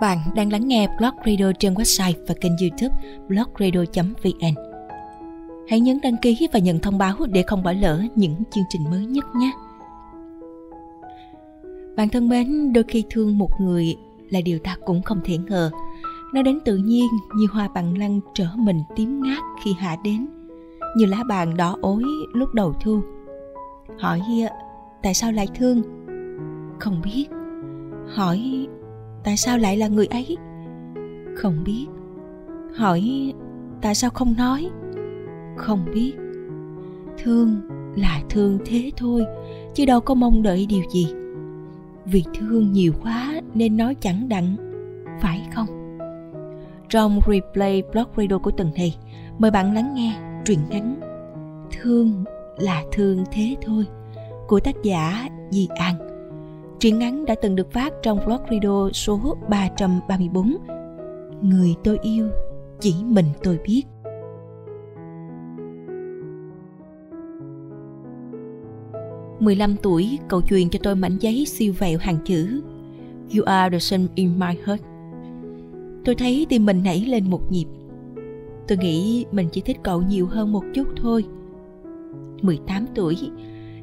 Bạn đang lắng nghe Blog Radio trên website và kênh youtube blogradio.vn Hãy nhấn đăng ký và nhận thông báo để không bỏ lỡ những chương trình mới nhất nhé. Bạn thân mến, đôi khi thương một người là điều ta cũng không thể ngờ. Nó đến tự nhiên như hoa bằng lăng trở mình tím ngát khi hạ đến, như lá bàn đỏ ối lúc đầu thu. Hỏi tại sao lại thương? Không biết. Hỏi tại sao lại là người ấy? Không biết. Hỏi tại sao không nói? Không biết. Thương là thương thế thôi, chứ đâu có mong đợi điều gì vì thương nhiều quá nên nói chẳng đặng phải không trong replay blog radio của tuần này mời bạn lắng nghe truyện ngắn thương là thương thế thôi của tác giả Di An truyện ngắn đã từng được phát trong blog radio số 334 Người tôi yêu chỉ mình tôi biết 15 tuổi, cậu truyền cho tôi mảnh giấy siêu vẹo hàng chữ You are the sun in my heart. Tôi thấy tim mình nảy lên một nhịp. Tôi nghĩ mình chỉ thích cậu nhiều hơn một chút thôi. 18 tuổi,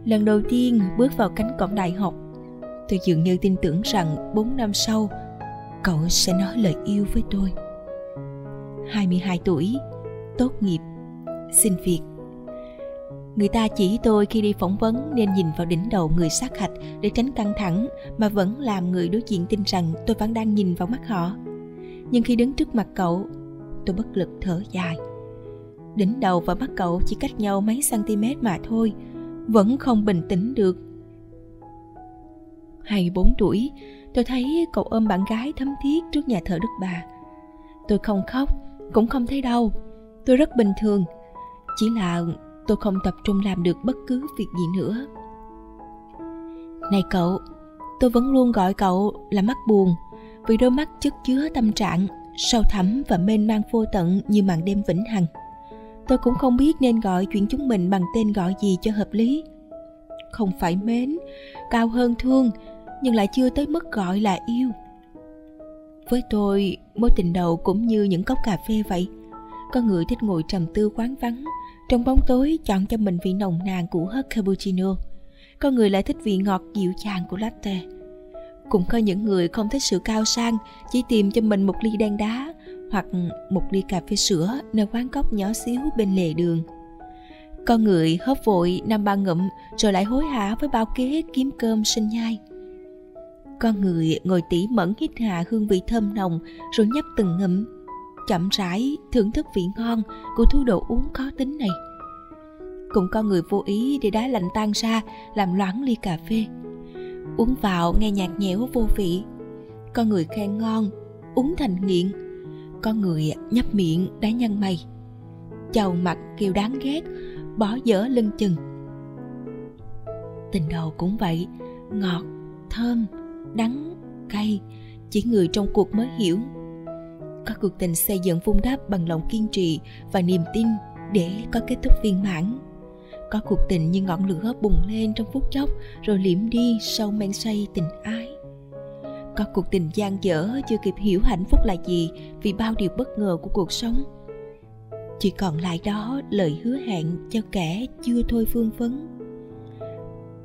lần đầu tiên bước vào cánh cổng đại học, tôi dường như tin tưởng rằng 4 năm sau, cậu sẽ nói lời yêu với tôi. 22 tuổi, tốt nghiệp, xin việc Người ta chỉ tôi khi đi phỏng vấn nên nhìn vào đỉnh đầu người sát hạch để tránh căng thẳng mà vẫn làm người đối diện tin rằng tôi vẫn đang nhìn vào mắt họ. Nhưng khi đứng trước mặt cậu, tôi bất lực thở dài. Đỉnh đầu và mắt cậu chỉ cách nhau mấy cm mà thôi, vẫn không bình tĩnh được. 24 tuổi, tôi thấy cậu ôm bạn gái thấm thiết trước nhà thờ Đức Bà. Tôi không khóc, cũng không thấy đau. Tôi rất bình thường. Chỉ là tôi không tập trung làm được bất cứ việc gì nữa này cậu tôi vẫn luôn gọi cậu là mắt buồn vì đôi mắt chất chứa tâm trạng sâu thẳm và mênh mang vô tận như màn đêm vĩnh hằng tôi cũng không biết nên gọi chuyện chúng mình bằng tên gọi gì cho hợp lý không phải mến cao hơn thương nhưng lại chưa tới mức gọi là yêu. Với tôi, mối tình đầu cũng như những cốc cà phê vậy. Có người thích ngồi trầm tư quán vắng, trong bóng tối chọn cho mình vị nồng nàn của hớt cappuccino. Có người lại thích vị ngọt dịu dàng của latte. Cũng có những người không thích sự cao sang, chỉ tìm cho mình một ly đen đá hoặc một ly cà phê sữa nơi quán cốc nhỏ xíu bên lề đường. Có người hớp vội năm ba ngụm, rồi lại hối hả với bao kế kiếm cơm sinh nhai con người ngồi tỉ mẫn hít hà hương vị thơm nồng, rồi nhấp từng ngụm. Chậm rãi thưởng thức vị ngon của thứ đồ uống có tính này. Cũng có người vô ý để đá lạnh tan ra, làm loãng ly cà phê. Uống vào nghe nhạt nhẽo vô vị. Có người khen ngon, uống thành nghiện. Có người nhấp miệng đá nhăn mày. Chầu mặt kêu đáng ghét, bỏ dở lưng chừng. Tình đầu cũng vậy, ngọt, thơm đắng, cay, chỉ người trong cuộc mới hiểu. Có cuộc tình xây dựng vun đắp bằng lòng kiên trì và niềm tin để có kết thúc viên mãn. Có cuộc tình như ngọn lửa bùng lên trong phút chốc rồi liễm đi sau men say tình ái. Có cuộc tình gian dở chưa kịp hiểu hạnh phúc là gì vì bao điều bất ngờ của cuộc sống. Chỉ còn lại đó lời hứa hẹn cho kẻ chưa thôi phương phấn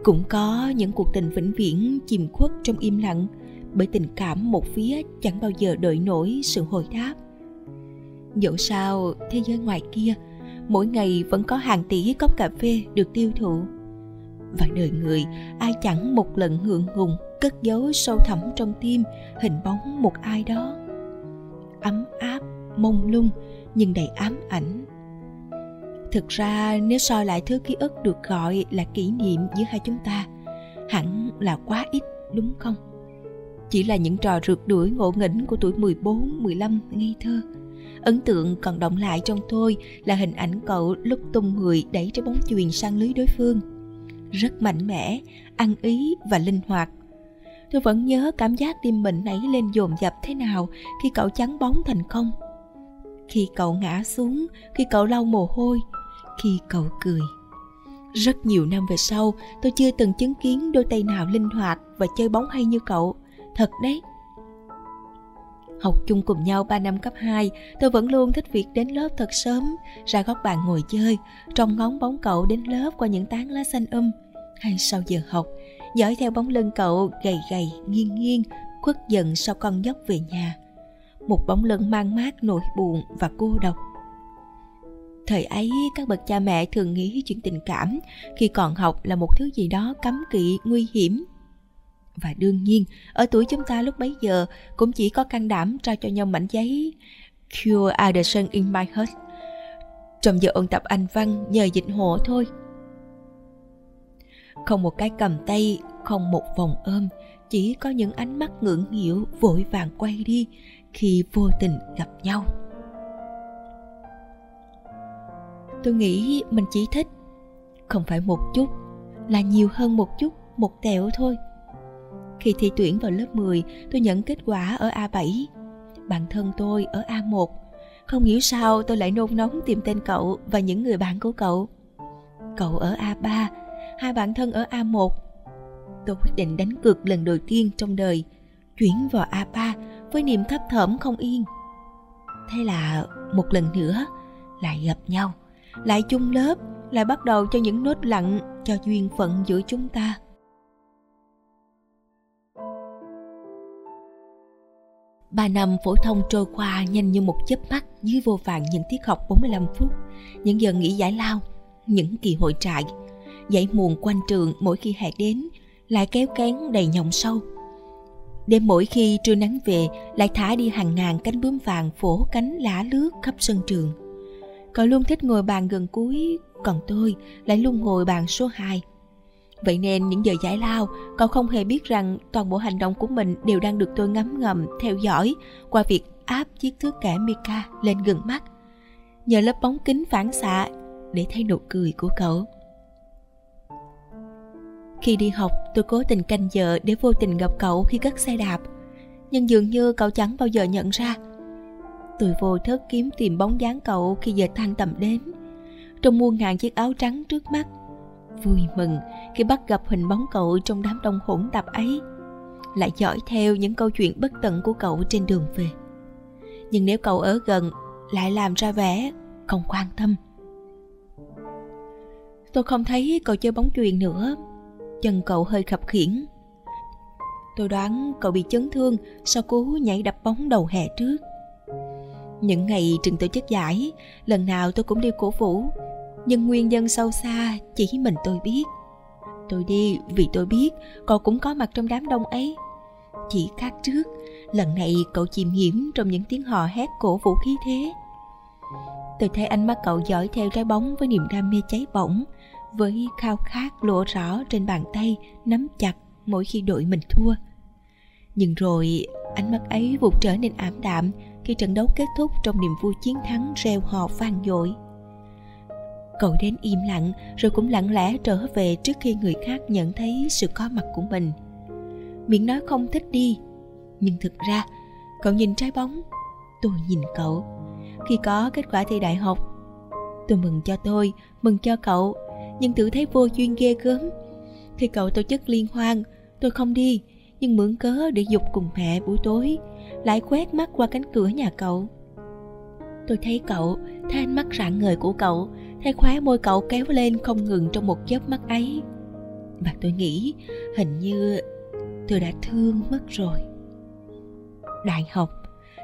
cũng có những cuộc tình vĩnh viễn chìm khuất trong im lặng, bởi tình cảm một phía chẳng bao giờ đợi nổi sự hồi đáp. Dẫu sao, thế giới ngoài kia, mỗi ngày vẫn có hàng tỷ cốc cà phê được tiêu thụ. Và đời người, ai chẳng một lần ngượng ngùng, cất giấu sâu thẳm trong tim hình bóng một ai đó. Ấm áp, mông lung, nhưng đầy ám ảnh thực ra nếu soi lại thứ ký ức được gọi là kỷ niệm giữa hai chúng ta hẳn là quá ít đúng không chỉ là những trò rượt đuổi ngộ nghĩnh của tuổi 14, 15 ngây thơ. Ấn tượng còn động lại trong tôi là hình ảnh cậu lúc tung người đẩy trái bóng chuyền sang lưới đối phương. Rất mạnh mẽ, ăn ý và linh hoạt. Tôi vẫn nhớ cảm giác tim mình nảy lên dồn dập thế nào khi cậu chắn bóng thành công. Khi cậu ngã xuống, khi cậu lau mồ hôi, khi cậu cười. Rất nhiều năm về sau, tôi chưa từng chứng kiến đôi tay nào linh hoạt và chơi bóng hay như cậu thật đấy Học chung cùng nhau 3 năm cấp 2, tôi vẫn luôn thích việc đến lớp thật sớm, ra góc bàn ngồi chơi, trong ngóng bóng cậu đến lớp qua những tán lá xanh um. Hay sau giờ học, dõi theo bóng lưng cậu gầy gầy, nghiêng nghiêng, khuất dần sau con dốc về nhà. Một bóng lưng mang mát nỗi buồn và cô độc. Thời ấy, các bậc cha mẹ thường nghĩ chuyện tình cảm khi còn học là một thứ gì đó cấm kỵ, nguy hiểm. Và đương nhiên, ở tuổi chúng ta lúc bấy giờ cũng chỉ có can đảm trao cho nhau mảnh giấy Cure Anderson in my heart trong giờ ôn tập Anh văn nhờ dịch hộ thôi. Không một cái cầm tay, không một vòng ôm, chỉ có những ánh mắt ngưỡng nghịu vội vàng quay đi khi vô tình gặp nhau. Tôi nghĩ mình chỉ thích Không phải một chút, Là nhiều hơn một chút, Một tẹo thôi. Khi thi tuyển vào lớp 10 Tôi nhận kết quả ở A7 Bạn thân tôi ở A1 Không hiểu sao tôi lại nôn nóng tìm tên cậu Và những người bạn của cậu. Cậu ở A3 Hai bạn thân ở A1 Tôi quyết định đánh cược lần đầu tiên trong đời, Chuyển vào A3 Với niềm thấp thỏm không yên. Thế là một lần nữa Lại gặp nhau lại chung lớp lại bắt đầu cho những nốt lặng cho duyên phận giữa chúng ta Ba năm phổ thông trôi qua nhanh như một chớp mắt dưới vô vàng những tiết học 45 phút, những giờ nghỉ giải lao, những kỳ hội trại. Dãy muộn quanh trường mỗi khi hè đến lại kéo kén đầy nhộng sâu. Đêm mỗi khi trưa nắng về lại thả đi hàng ngàn cánh bướm vàng phổ cánh lá lướt khắp sân trường. Cậu luôn thích ngồi bàn gần cuối, còn tôi lại luôn ngồi bàn số 2. Vậy nên những giờ giải lao, cậu không hề biết rằng toàn bộ hành động của mình đều đang được tôi ngắm ngầm, theo dõi qua việc áp chiếc thước kẻ Mika lên gần mắt. Nhờ lớp bóng kính phản xạ để thấy nụ cười của cậu. Khi đi học, tôi cố tình canh giờ để vô tình gặp cậu khi cất xe đạp. Nhưng dường như cậu chẳng bao giờ nhận ra Tôi vô thức kiếm tìm bóng dáng cậu khi giờ tan tầm đến Trong muôn ngàn chiếc áo trắng trước mắt, Vui mừng khi bắt gặp hình bóng cậu trong đám đông hỗn tạp ấy, Lại dõi theo những câu chuyện bất tận của cậu trên đường về. Nhưng nếu cậu ở gần, lại làm ra vẻ không quan tâm. Tôi không thấy cậu chơi bóng chuyền nữa. Chân cậu hơi khập khiển Tôi đoán cậu bị chấn thương sau cú nhảy đập bóng đầu hè trước những ngày trường tổ chức giải, lần nào tôi cũng đi cổ vũ. Nhưng nguyên nhân sâu xa chỉ mình tôi biết. Tôi đi vì tôi biết cậu cũng có mặt trong đám đông ấy. Chỉ khác trước, lần này cậu chìm hiểm trong những tiếng hò hét cổ vũ khí thế. Tôi thấy ánh mắt cậu dõi theo trái bóng với niềm đam mê cháy bỏng, với khao khát lộ rõ trên bàn tay nắm chặt mỗi khi đội mình thua. Nhưng rồi ánh mắt ấy vụt trở nên ảm đạm khi trận đấu kết thúc trong niềm vui chiến thắng reo hò vang dội. Cậu đến im lặng rồi cũng lặng lẽ trở về trước khi người khác nhận thấy sự có mặt của mình. Miệng nói không thích đi, nhưng thực ra cậu nhìn trái bóng, tôi nhìn cậu. Khi có kết quả thi đại học, tôi mừng cho tôi, mừng cho cậu, nhưng tự thấy vô duyên ghê gớm. Khi cậu tổ chức liên hoan, tôi không đi, nhưng mượn cớ để dục cùng mẹ buổi tối lại quét mắt qua cánh cửa nhà cậu. Tôi thấy cậu, thấy ánh mắt rạng ngời của cậu, thấy khóe môi cậu kéo lên không ngừng trong một chớp mắt ấy. Và tôi nghĩ, hình như tôi đã thương mất rồi. Đại học,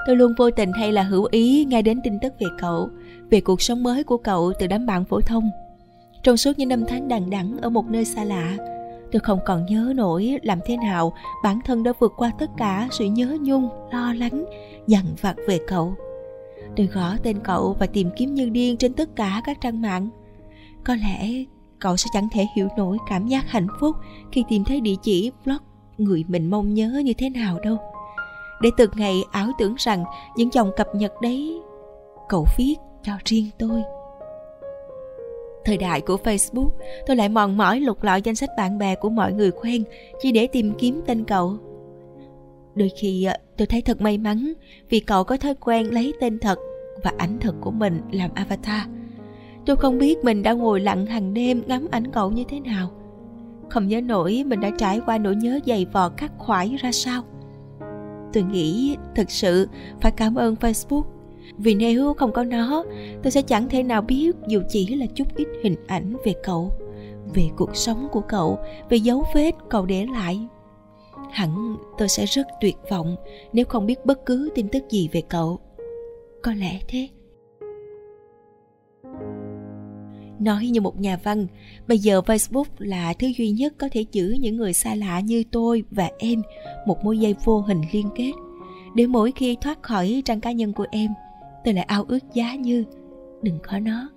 tôi luôn vô tình hay là hữu ý nghe đến tin tức về cậu, về cuộc sống mới của cậu từ đám bạn phổ thông. Trong suốt những năm tháng đằng đẵng ở một nơi xa lạ tôi không còn nhớ nổi làm thế nào bản thân đã vượt qua tất cả sự nhớ nhung, lo lắng, dằn vặt về cậu. Tôi gõ tên cậu và tìm kiếm như điên trên tất cả các trang mạng. Có lẽ cậu sẽ chẳng thể hiểu nổi cảm giác hạnh phúc khi tìm thấy địa chỉ blog người mình mong nhớ như thế nào đâu. Để từng ngày ảo tưởng rằng những dòng cập nhật đấy cậu viết cho riêng tôi. Thời đại của Facebook, tôi lại mòn mỏi lục lọi danh sách bạn bè của mọi người quen chỉ để tìm kiếm tên cậu. Đôi khi ờ, tôi thấy thật may mắn vì cậu có thói quen lấy tên thật và ảnh thật của mình làm avatar. Tôi không biết mình đã ngồi lặng hàng đêm ngắm ảnh cậu như thế nào. Không nhớ nổi mình đã trải qua nỗi nhớ dày vò khắc khoải ra sao. tôi nghĩ thực sự phải cảm ơn facebook vì nếu không có nó, tôi sẽ chẳng thể nào biết dù chỉ là chút ít hình ảnh về cậu, về cuộc sống của cậu, về dấu vết cậu để lại. Hẳn tôi sẽ rất tuyệt vọng nếu không biết bất cứ tin tức gì về cậu. Có lẽ thế. Nói như một nhà văn, bây giờ facebook là thứ duy nhất có thể giữ những người xa lạ như tôi và em một mối dây vô hình liên kết. Để mỗi khi thoát khỏi trang cá nhân của em tôi lại ao ước giá như, đừng có nó.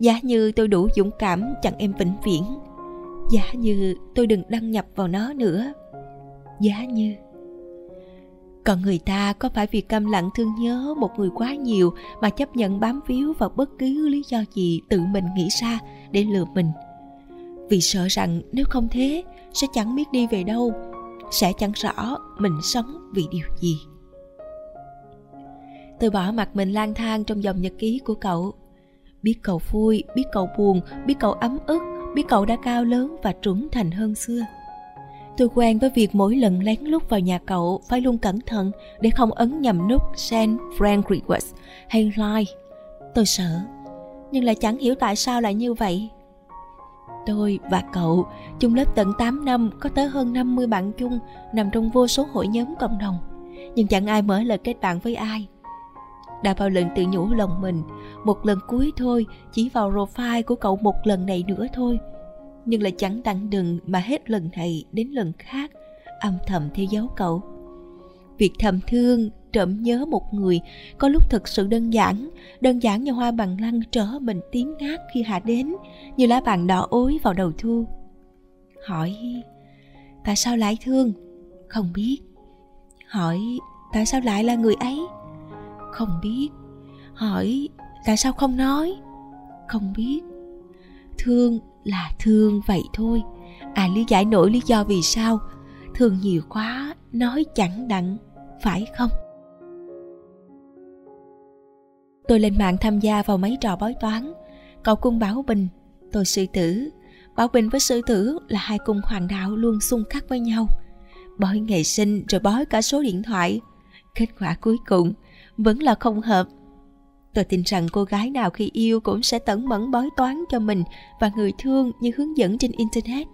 Giá như tôi đủ dũng cảm chặn em vĩnh viễn. Giá như tôi đừng đăng nhập vào nó nữa. Giá như. Còn người ta có phải vì câm lặng thương nhớ một người quá nhiều mà chấp nhận bám víu vào bất cứ lý do gì tự mình nghĩ ra để lừa mình? Vì sợ rằng nếu không thế, sẽ chẳng biết đi về đâu, sẽ chẳng rõ mình sống vì điều gì tôi bỏ mặt mình lang thang trong dòng nhật ký của cậu. Biết cậu vui, biết cậu buồn, biết cậu ấm ức, biết cậu đã cao lớn và trưởng thành hơn xưa. Tôi quen với việc mỗi lần lén lút vào nhà cậu phải luôn cẩn thận để không ấn nhầm nút send friend request hay like tôi sợ, nhưng lại chẳng hiểu tại sao lại như vậy. Tôi và cậu, chung lớp tận 8 năm, có tới hơn 50 bạn chung, nằm trong vô số hội nhóm cộng đồng. Nhưng chẳng ai mở lời kết bạn với ai đã bao lần tự nhủ lòng mình. Một lần cuối thôi, chỉ vào profile của cậu một lần này nữa thôi. Nhưng lại chẳng đặng đừng mà hết lần này đến lần khác, âm thầm theo dấu cậu. Việc thầm thương trộm nhớ một người có lúc thật sự đơn giản đơn giản như hoa bằng lăng trở mình tím ngát khi hạ đến, như lá vàng đỏ ối vào đầu thu. Hỏi, tại sao lại thương? Không biết. Hỏi, tại sao lại là người ấy? Không biết. Hỏi, tại sao không nói? Không biết. Thương là thương vậy thôi. À lý giải nổi lý do vì sao. Thương nhiều quá, nói chẳng đặng, phải không? Tôi lên mạng tham gia vào mấy trò bói toán. Cậu cung bảo bình, tôi sư tử. Bảo bình với sư tử là hai cung hoàng đạo luôn xung khắc với nhau. Bói ngày sinh rồi bói cả số điện thoại. Kết quả cuối cùng vẫn là không hợp. Tôi tin rằng cô gái nào khi yêu cũng sẽ tẩn mẫn bói toán cho mình và người thương như hướng dẫn trên internet.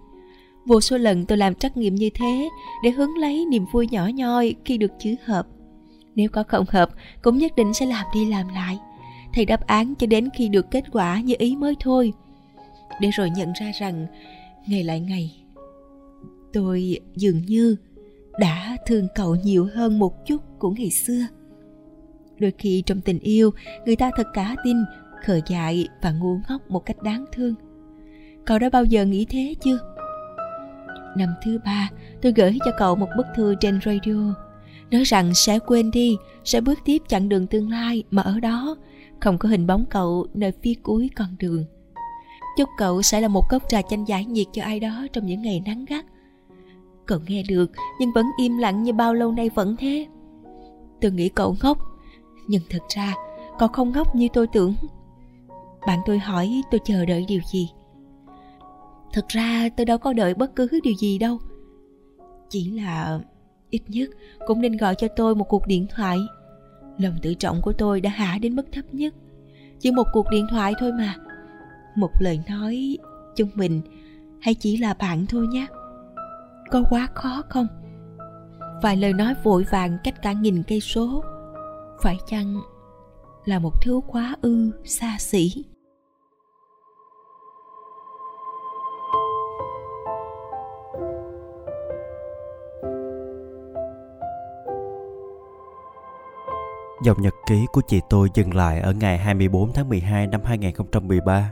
Vô số lần tôi làm trắc nghiệm như thế để hướng lấy niềm vui nhỏ nhoi khi được chữ hợp. Nếu có không hợp, cũng nhất định sẽ làm đi làm lại thầy đáp án cho đến khi được kết quả như ý mới thôi. Để rồi nhận ra rằng, ngày lại ngày, tôi dường như đã thương cậu nhiều hơn một chút của ngày xưa đôi khi trong tình yêu, người ta thật cả tin, khờ dại và ngu ngốc một cách đáng thương. Cậu đã bao giờ nghĩ thế chưa? Năm thứ ba, tôi gửi cho cậu một bức thư trên radio. Nói rằng sẽ quên đi, sẽ bước tiếp chặng đường tương lai mà ở đó, không có hình bóng cậu nơi phía cuối con đường. Chúc cậu sẽ là một cốc trà chanh giải nhiệt cho ai đó trong những ngày nắng gắt. Cậu nghe được, nhưng vẫn im lặng như bao lâu nay vẫn thế. Tôi nghĩ cậu ngốc nhưng thật ra cậu không ngốc như tôi tưởng. Bạn tôi hỏi tôi chờ đợi điều gì. Thực ra tôi đâu có đợi bất cứ điều gì đâu. Chỉ là ít nhất cũng nên gọi cho tôi một cuộc điện thoại. Lòng tự trọng của tôi đã hạ đến mức thấp nhất. Chỉ một cuộc điện thoại thôi mà. Một lời nói chúng mình hay chỉ là bạn thôi nhé. Có quá khó không? Vài lời nói vội vàng cách cả nghìn cây số phải chăng là một thứ quá ư xa xỉ Dòng nhật ký của chị tôi dừng lại ở ngày 24 tháng 12 năm 2013.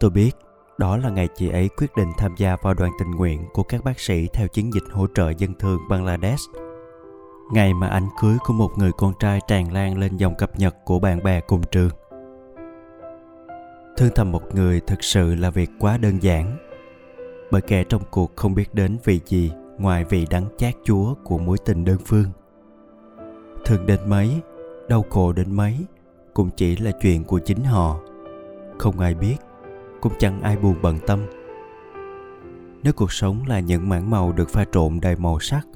Tôi biết đó là ngày chị ấy quyết định tham gia vào đoàn tình nguyện của các bác sĩ theo chiến dịch hỗ trợ dân thường Bangladesh ngày mà ảnh cưới của một người con trai tràn lan lên dòng cập nhật của bạn bè cùng trường. Thương thầm một người thực sự là việc quá đơn giản, bởi kẻ trong cuộc không biết đến vì gì ngoài vị đắng chát chúa của mối tình đơn phương. Thương đến mấy, đau khổ đến mấy, cũng chỉ là chuyện của chính họ. Không ai biết, cũng chẳng ai buồn bận tâm. Nếu cuộc sống là những mảng màu được pha trộn đầy màu sắc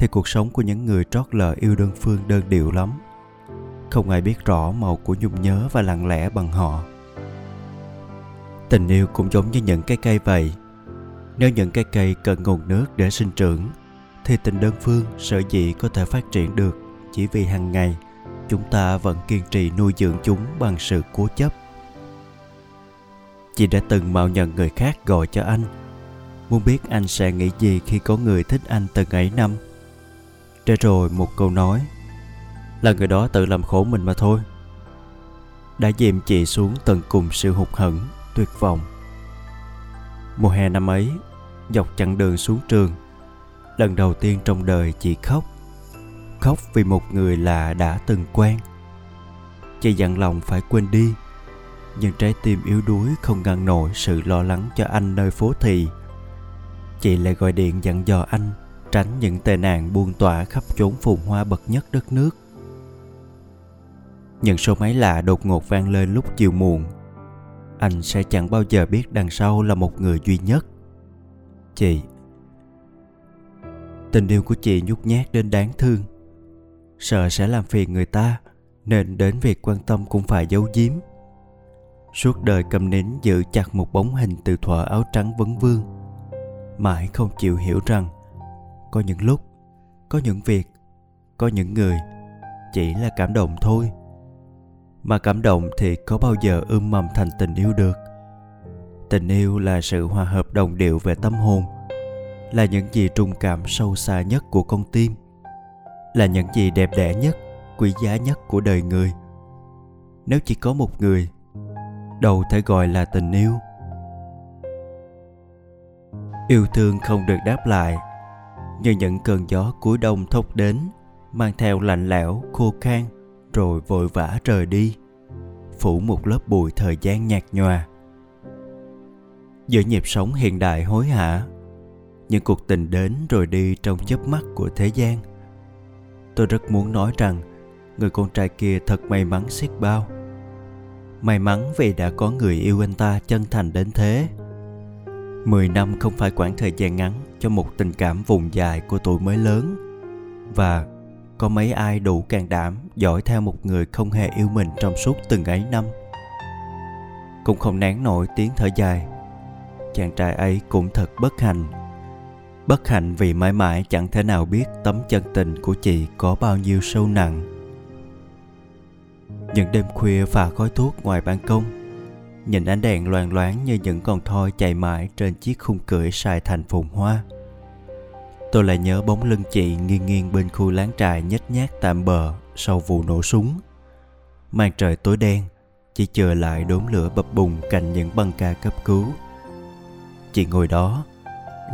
thì cuộc sống của những người trót lờ yêu đơn phương đơn điệu lắm. Không ai biết rõ màu của nhung nhớ và lặng lẽ bằng họ. Tình yêu cũng giống như những cái cây vậy. Nếu những cái cây cần nguồn nước để sinh trưởng, thì tình đơn phương, sở dĩ có thể phát triển được chỉ vì hàng ngày chúng ta vẫn kiên trì nuôi dưỡng chúng bằng sự cố chấp. Chị đã từng mạo nhận người khác gọi cho anh. Muốn biết anh sẽ nghĩ gì khi có người thích anh từng ấy năm? Để rồi một câu nói. Là người đó tự làm khổ mình mà thôi. Đã dìm chị xuống tận cùng sự hụt hẫng, tuyệt vọng. Mùa hè năm ấy, dọc chặng đường xuống trường, lần đầu tiên trong đời chị khóc. Khóc vì một người lạ đã từng quen. Chị dặn lòng phải quên đi, nhưng trái tim yếu đuối không ngăn nổi sự lo lắng cho anh nơi phố thị. Chị lại gọi điện dặn dò anh tránh những tệ nạn buông tỏa khắp chốn phồn hoa bậc nhất đất nước. Những số máy lạ đột ngột vang lên lúc chiều muộn. Anh sẽ chẳng bao giờ biết đằng sau là một người duy nhất. Chị. Tình yêu của chị nhút nhát đến đáng thương. Sợ sẽ làm phiền người ta, nên đến việc quan tâm cũng phải giấu giếm. Suốt đời cầm nín giữ chặt một bóng hình từ thuở áo trắng vấn vương. Mãi không chịu hiểu rằng có những lúc, có những việc, có những người chỉ là cảm động thôi. Mà cảm động thì có bao giờ ươm mầm thành tình yêu được. Tình yêu là sự hòa hợp đồng điệu về tâm hồn, là những gì trung cảm sâu xa nhất của con tim, là những gì đẹp đẽ nhất, quý giá nhất của đời người. Nếu chỉ có một người, đâu thể gọi là tình yêu. Yêu thương không được đáp lại như những cơn gió cuối đông thốc đến, mang theo lạnh lẽo, khô khan, rồi vội vã rời đi, phủ một lớp bụi thời gian nhạt nhòa. Giữa nhịp sống hiện đại hối hả, những cuộc tình đến rồi đi trong chớp mắt của thế gian. Tôi rất muốn nói rằng, người con trai kia thật may mắn xiết bao. May mắn vì đã có người yêu anh ta chân thành đến thế. Mười năm không phải quãng thời gian ngắn cho một tình cảm vùng dài của tuổi mới lớn. Và có mấy ai đủ can đảm dõi theo một người không hề yêu mình trong suốt từng ấy năm. Cũng không nén nổi tiếng thở dài. Chàng trai ấy cũng thật bất hạnh. Bất hạnh vì mãi mãi chẳng thể nào biết tấm chân tình của chị có bao nhiêu sâu nặng. Những đêm khuya phà khói thuốc ngoài ban công nhìn ánh đèn loàn loáng như những con thoi chạy mãi trên chiếc khung cưỡi xài thành phùng hoa. Tôi lại nhớ bóng lưng chị nghiêng nghiêng bên khu láng trại nhếch nhác tạm bờ sau vụ nổ súng. Màn trời tối đen chỉ chờ lại đốm lửa bập bùng cạnh những băng ca cấp cứu. Chị ngồi đó,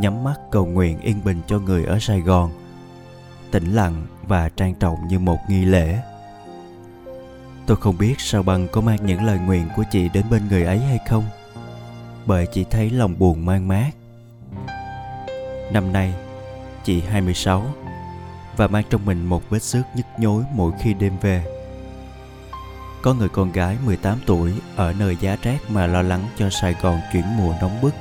nhắm mắt cầu nguyện yên bình cho người ở sài gòn. Tĩnh lặng và trang trọng như một nghi lễ tôi không biết sao bằng có mang những lời nguyện của chị đến bên người ấy hay không bởi chị thấy lòng buồn mang mát năm nay chị 26 và mang trong mình một vết xước nhức nhối mỗi khi đêm về. Có người con gái 18 tuổi ở nơi giá rét mà lo lắng cho Sài Gòn chuyển mùa nóng bức.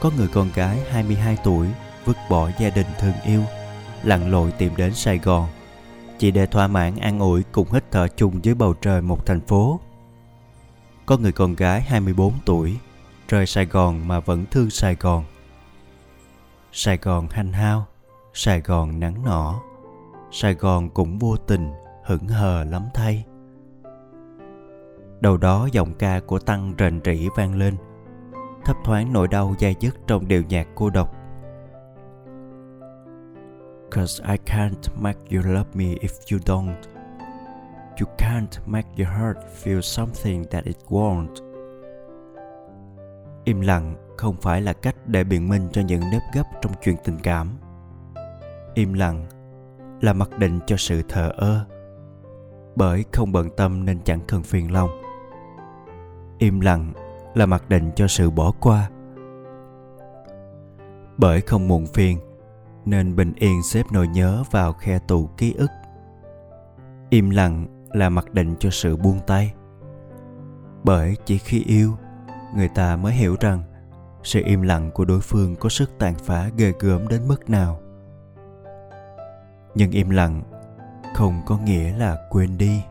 Có người con gái 22 tuổi vứt bỏ gia đình thương yêu, lặn lội tìm đến Sài Gòn chỉ để thỏa mãn an ủi cùng hít thở chung dưới bầu trời một thành phố. Có người con gái 24 tuổi rời Sài Gòn mà vẫn thương Sài Gòn Sài Gòn hanh hao, Sài Gòn nắng nỏ, Sài Gòn cũng vô tình, hững hờ lắm thay. Đầu đó giọng ca của Tăng rền rỉ vang lên, thấp thoáng nỗi đau dai dứt trong điệu nhạc cô độc. Cause I can't make you love me if you don't. You can't make your heart feel something that it won't. Im lặng không phải là cách để biện minh cho những nếp gấp trong chuyện tình cảm im lặng là mặc định cho sự thờ ơ, bởi không bận tâm nên chẳng cần phiền lòng im lặng là mặc định cho sự bỏ qua, bởi không muộn phiền nên bình yên xếp nỗi nhớ vào khe tủ ký ức. Im lặng là mặc định cho sự buông tay. Bởi chỉ khi yêu, người ta mới hiểu rằng sự im lặng của đối phương có sức tàn phá ghê gớm đến mức nào. Nhưng im lặng không có nghĩa là quên đi.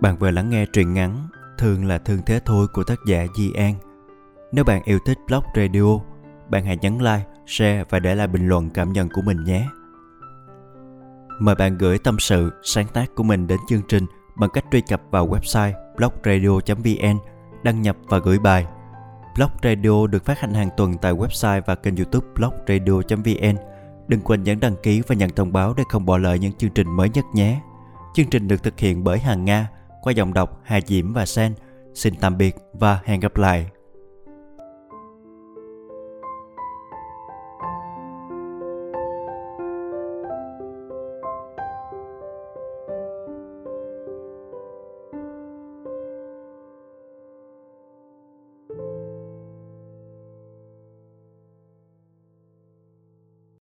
Bạn vừa lắng nghe truyện ngắn thường là thương thế thôi của tác giả di an nếu bạn yêu thích blog radio, bạn hãy nhấn like, share và để lại bình luận cảm nhận của mình nhé mời bạn gửi tâm sự, sáng tác của mình đến chương trình bằng cách truy cập vào website blogradio.vn đăng nhập và gửi bài Blog Radio được phát hành hàng tuần tại website và kênh youtube blogradio.vn. Đừng quên nhấn đăng ký và nhận thông báo để không bỏ lỡ những chương trình mới nhất nhé. Chương trình được thực hiện bởi Hàng Nga qua giọng đọc Hà Diễm và Sen. Xin tạm biệt và hẹn gặp lại.